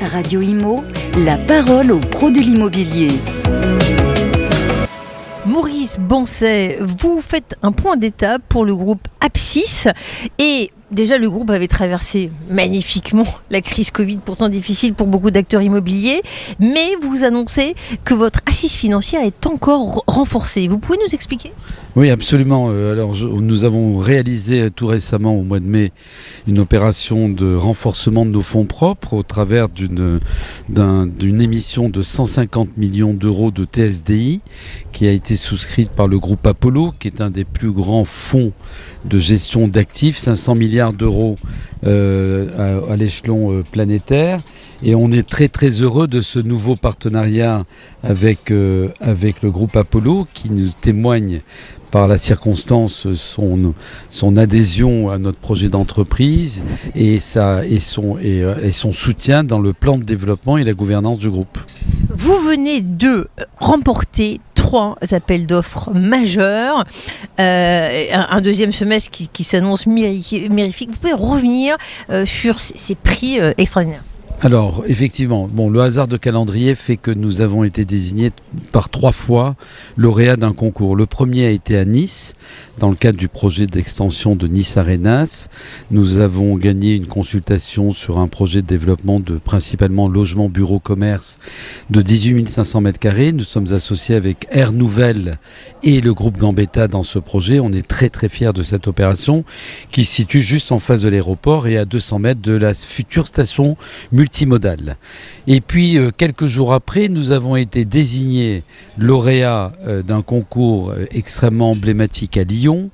Radio Imo, la parole aux pros de l'immobilier. Maurice Bancet, vous faites un point d'étape pour le groupe Apsis et Déjà, le groupe avait traversé magnifiquement la crise Covid, pourtant difficile pour beaucoup d'acteurs immobiliers, mais vous annoncez que votre assise financière est encore renforcée. Vous pouvez nous expliquer? Oui, absolument. Euh, alors, nous avons réalisé tout récemment, au mois de mai, une opération de renforcement de nos fonds propres au travers d'une émission de 150 millions d'euros de TSDI qui a été souscrite par le groupe Apollo, qui est un des plus grands fonds de gestion d'actifs, 500 milliards d'euros euh, à, l'échelon euh, planétaire. Et on est très très heureux de ce nouveau partenariat avec, euh, avec le groupe Apollo qui nous témoigne par la circonstance son, son adhésion à notre projet d'entreprise et, sa, et, son, et, et, son soutien dans le plan de développement et la gouvernance du groupe. Vous venez de remporter trois appels d'offres majeurs, euh, un, deuxième semestre qui, s'annonce mirifique. Vous pouvez revenir euh, sur ces, prix euh, extraordinaires alors, effectivement, bon, le hasard de calendrier fait que nous avons été désignés par trois fois lauréats d'un concours. Le premier a été à Nice, dans le cadre du projet d'extension de Nice Arenas. Nous avons gagné une consultation sur un projet de développement de principalement logement, bureau, commerce de 18 500 mètres carrés. Nous sommes associés avec Air Nouvelle et le groupe Gambetta dans ce projet. On est très très fiers de cette opération qui se situe juste en face de l'aéroport et à 200 mètres de la future station multi Et puis, euh, quelques jours après, nous avons été désignés lauréats euh, d'un concours euh, extrêmement emblématique à Lyon,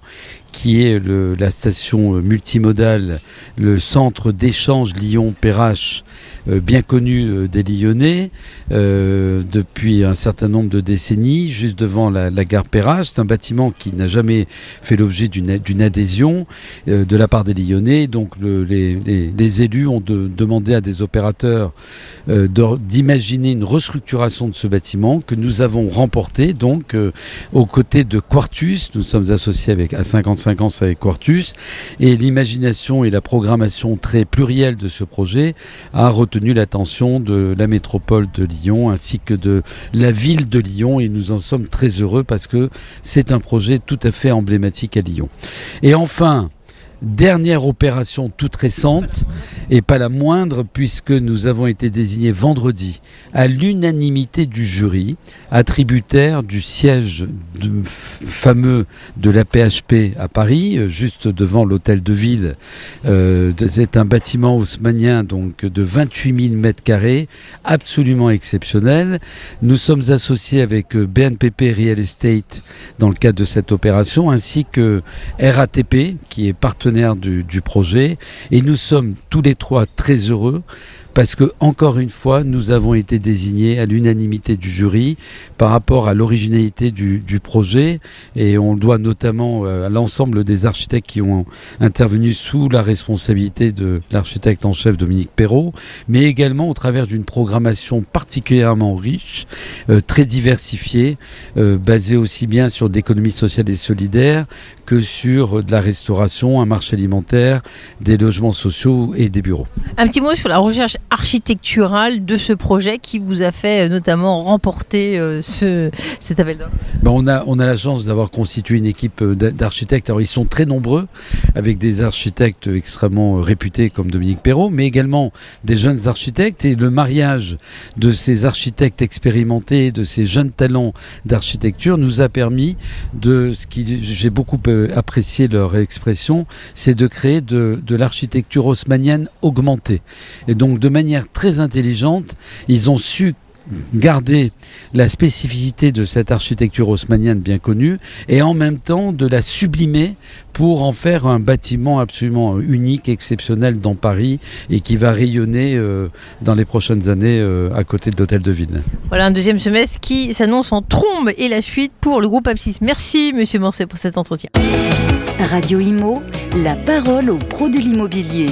qui est la station euh, multimodale, le centre d'échange Lyon-Perrache, euh, bien connu euh, des Lyonnais depuis un certain nombre de décennies, juste devant la, gare Perrache. C'est un bâtiment qui n'a jamais fait l'objet d'une adhésion de la part des Lyonnais. Donc les, élus ont demandé à des opérateurs d'imaginer une restructuration de ce bâtiment que nous avons remporté donc aux côtés de Quartus. Nous sommes associés avec A55 25 avec Quartus. Et l'imagination et la programmation très plurielle de ce projet a retenu l'attention de la métropole de Lyon ainsi que de la ville de Lyon. Et nous en sommes très heureux parce que c'est un projet tout à fait emblématique à Lyon. Et enfin, Dernière opération toute récente, et pas la moindre, puisque nous avons été désignés vendredi à l'unanimité du jury, attributaire du siège fameux de la PHP à Paris, euh, juste devant l'hôtel de ville. Euh, c'est un bâtiment haussmanien donc de 28 000 mètres carrés, absolument exceptionnel. Nous sommes associés avec euh, BNPP Real Estate dans le cadre de cette opération, ainsi que RATP, qui est partenaire du, projet. Et nous sommes tous les trois très heureux parce que encore une fois, nous avons été désignés à l'unanimité du jury par rapport à l'originalité du, projet et on doit notamment euh, à l'ensemble des architectes qui ont intervenu sous la responsabilité de l'architecte en chef Dominique Perrault, mais également au travers d'une programmation particulièrement riche, euh, très diversifiée, euh, basée aussi bien sur l'économie sociale et solidaire que sur de la restauration, un marché alimentaire, des logements sociaux et des bureaux. Un petit mot sur la recherche architecturale de ce projet qui vous a fait euh, notamment remporter euh, ce, cet appel d'offres ben on, a, on a la chance d'avoir constitué une équipe euh, d'architectes. Alors ils sont très nombreux, avec des architectes extrêmement réputés comme Dominique Perrault, mais également des jeunes architectes. Et le mariage de ces architectes expérimentés, de ces jeunes talents d'architecture nous a permis de ce qui j'ai beaucoup apprécié leur expression, c'est de créer de, de l'architecture haussmanienne augmentée. Et donc de manière très intelligente, ils ont su garder la spécificité de cette architecture haussmannienne bien connue et en même temps de la sublimer pour en faire un bâtiment absolument unique, exceptionnel dans Paris et qui va rayonner euh, dans les prochaines années euh, à côté de l'hôtel de ville. Voilà un deuxième semestre qui s'annonce en trombe et la suite pour le groupe Apsis. Merci Monsieur Morset pour cet entretien. Radio Imo, la parole aux pros de l'immobilier.